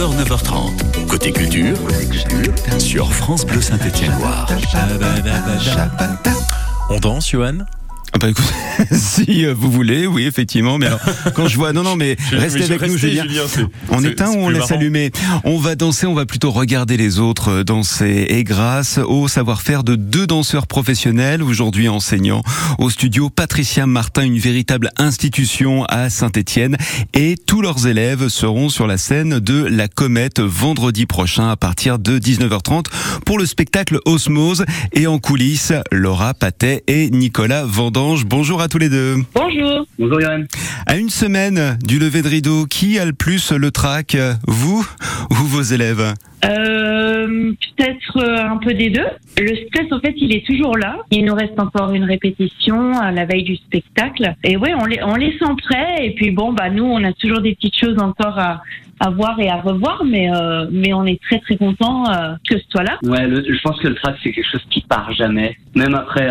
9h, 9h30. Côté culture, sur France Bleu Saint-Étienne-Loire. On danse, Johan? Ah bah écoute, si euh, vous voulez, oui effectivement, mais alors quand je vois, non non mais restez avec nous Julien. On éteint ou on laisse allumer On va danser, on va plutôt regarder les autres euh, danser. Et grâce au savoir-faire de deux danseurs professionnels, aujourd'hui enseignants au studio Patricia Martin, une véritable institution à Saint-Étienne, et tous leurs élèves seront sur la scène de la Comète vendredi prochain à partir de 19h30 pour le spectacle Osmose. Et en coulisses Laura Patet et Nicolas Bonjour à tous les deux. Bonjour. Bonjour Yann. À une semaine du lever de rideau, qui a le plus le trac Vous ou vos élèves? Euh, Peut-être euh, un peu des deux. Le stress, en fait, il est toujours là. Il nous reste encore une répétition à la veille du spectacle. Et ouais, on les, on les sent prêts. Et puis bon, bah nous, on a toujours des petites choses encore à, à voir et à revoir, mais euh, mais on est très très content que ce soit là. Ouais, je pense que le track c'est quelque chose qui part jamais, même après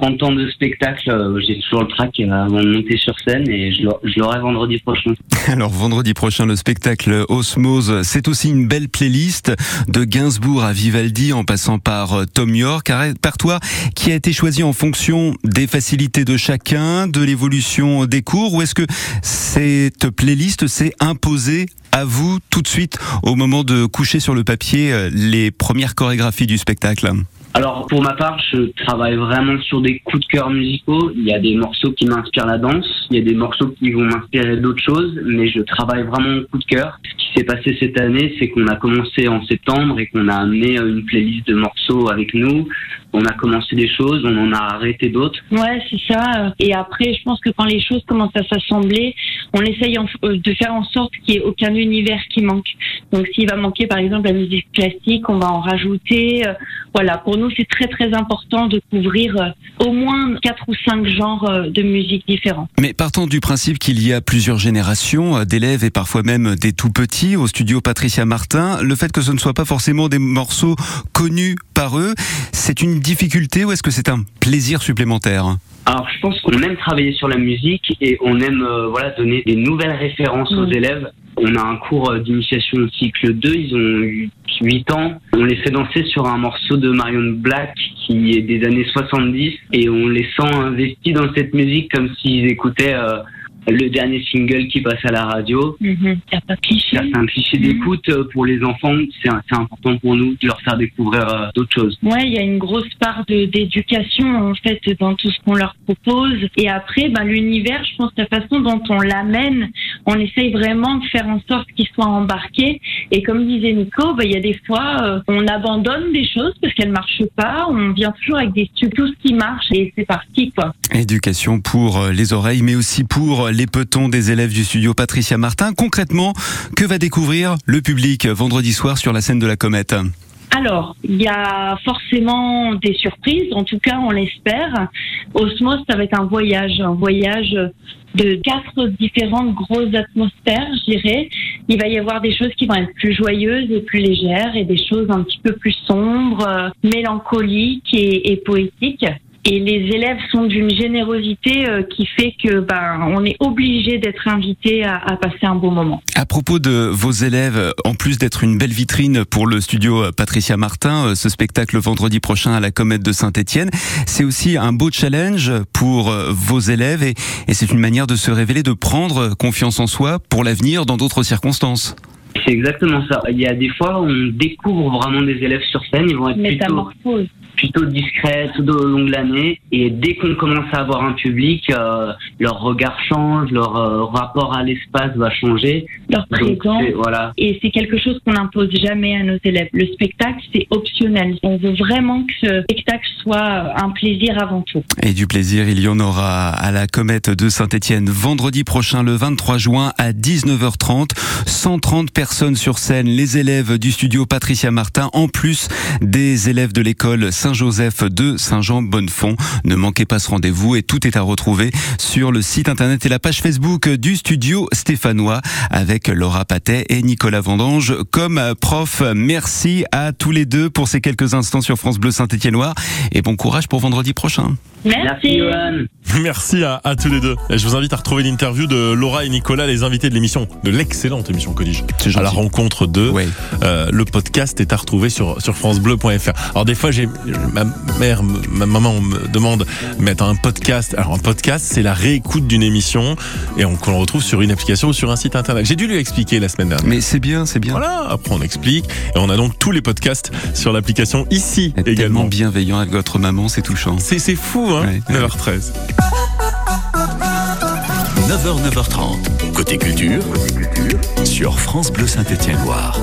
30 ans de spectacle, euh, j'ai toujours le track avant de monter sur scène et je l'aurai vendredi prochain. Alors vendredi prochain, le spectacle Osmose, c'est aussi une belle playlist de Gainsbourg à Vivaldi en passant par euh, Tom York, un répertoire qui a été choisi en fonction des facilités de chacun, de l'évolution des cours, ou est-ce que cette playlist s'est imposée à vous tout de suite au moment de coucher sur le papier euh, les premières chorégraphies du spectacle? Alors pour ma part, je travaille vraiment sur des coups de cœur musicaux. Il y a des morceaux qui m'inspirent la danse, il y a des morceaux qui vont m'inspirer d'autres choses, mais je travaille vraiment au coup de cœur. Ce qui s'est passé cette année, c'est qu'on a commencé en septembre et qu'on a amené une playlist de morceaux avec nous. On a commencé des choses, on en a arrêté d'autres. Ouais, c'est ça. Et après, je pense que quand les choses commencent à s'assembler, on essaye euh, de faire en sorte qu'il n'y ait aucun univers qui manque. Donc s'il va manquer par exemple la musique classique, on va en rajouter. Euh, voilà, pour nous, c'est très très important de couvrir euh, au moins quatre ou cinq genres de musique différents. Mais partant du principe qu'il y a plusieurs générations d'élèves et parfois même des tout petits au studio Patricia Martin, le fait que ce ne soit pas forcément des morceaux connus par eux, c'est une difficulté ou est-ce que c'est un plaisir supplémentaire? Alors, je pense qu'on aime travailler sur la musique et on aime voilà donner des nouvelles références aux mm. élèves. On a un cours d'initiation au cycle 2, ils ont eu 8 ans. On les fait danser sur un morceau de Marion Black qui est des années 70 et on les sent investis dans cette musique comme s'ils écoutaient euh, le dernier single qui passe à la radio. Mhm. pas cliché. C'est un cliché d'écoute euh, pour les enfants. C'est important pour nous de leur faire découvrir euh, d'autres choses. Ouais, il y a une grosse part d'éducation en fait dans tout ce qu'on leur propose. Et après, ben, l'univers, je pense la façon dont on l'amène, on essaye vraiment de faire en sorte qu'ils soient embarqués. Et comme disait Nico, ben, il y a des fois, euh, on abandonne des choses parce qu'elles marchent pas. On vient toujours avec des tout ce qui marche et c'est parti quoi. Éducation pour les oreilles, mais aussi pour les petons des élèves du studio Patricia Martin. Concrètement, que va découvrir le public vendredi soir sur la scène de la Comète? Alors, il y a forcément des surprises, en tout cas on l'espère. Osmos, ça va être un voyage, un voyage de quatre différentes grosses atmosphères, je dirais. Il va y avoir des choses qui vont être plus joyeuses et plus légères et des choses un petit peu plus sombres, mélancoliques et, et poétiques et les élèves sont d'une générosité euh, qui fait que ben on est obligé d'être invité à, à, passer un bon moment. À propos de vos élèves, en plus d'être une belle vitrine pour le studio Patricia Martin, euh, ce spectacle vendredi prochain à la Comète de Saint-Étienne, c'est aussi un beau challenge pour euh, vos élèves et, et c'est une manière de se révéler, de prendre confiance en soi pour l'avenir dans d'autres circonstances. C'est exactement ça. Il y a des fois où on découvre vraiment des élèves sur scène, ils vont être Métamorphose plutôt discrète tout au long de l'année. Et dès qu'on commence à avoir un public, euh, leur regard change, leur euh, rapport à l'espace va changer. Leur présence. Voilà. Et c'est quelque chose qu'on n'impose jamais à nos élèves. Le spectacle, c'est optionnel. On veut vraiment que ce spectacle soit un plaisir avant tout. Et du plaisir, il y en aura à la comète de Saint-Etienne vendredi prochain, le 23 juin à 19h30. 130 personnes sur scène, les élèves du studio Patricia Martin, en plus des élèves de l'école Saint Saint-Joseph de Saint-Jean-Bonnefond. Ne manquez pas ce rendez-vous et tout est à retrouver sur le site internet et la page Facebook du studio stéphanois avec Laura Patet et Nicolas Vendange comme prof. Merci à tous les deux pour ces quelques instants sur France Bleu Saint-Étienne-Loire et bon courage pour vendredi prochain. Merci. Merci, à, tous les deux. je vous invite à retrouver l'interview de Laura et Nicolas, les invités de l'émission, de l'excellente émission que dis À la rencontre de. Euh, le podcast est à retrouver sur, sur FranceBleu.fr. Alors des fois, j'ai ma mère, ma maman me demande mettre un podcast. Alors un podcast, c'est la réécoute d'une émission et on, le retrouve sur une application ou sur un site internet. J'ai dû lui expliquer la semaine dernière. Mais c'est bien, c'est bien. Voilà, après on explique et on a donc tous les podcasts sur l'application ici également. Tellement bienveillant avec votre maman, c'est touchant. C'est fou, hein 9h13. 9h, 9h30. Côté culture, sur France Bleu Saint-Étienne-Loire.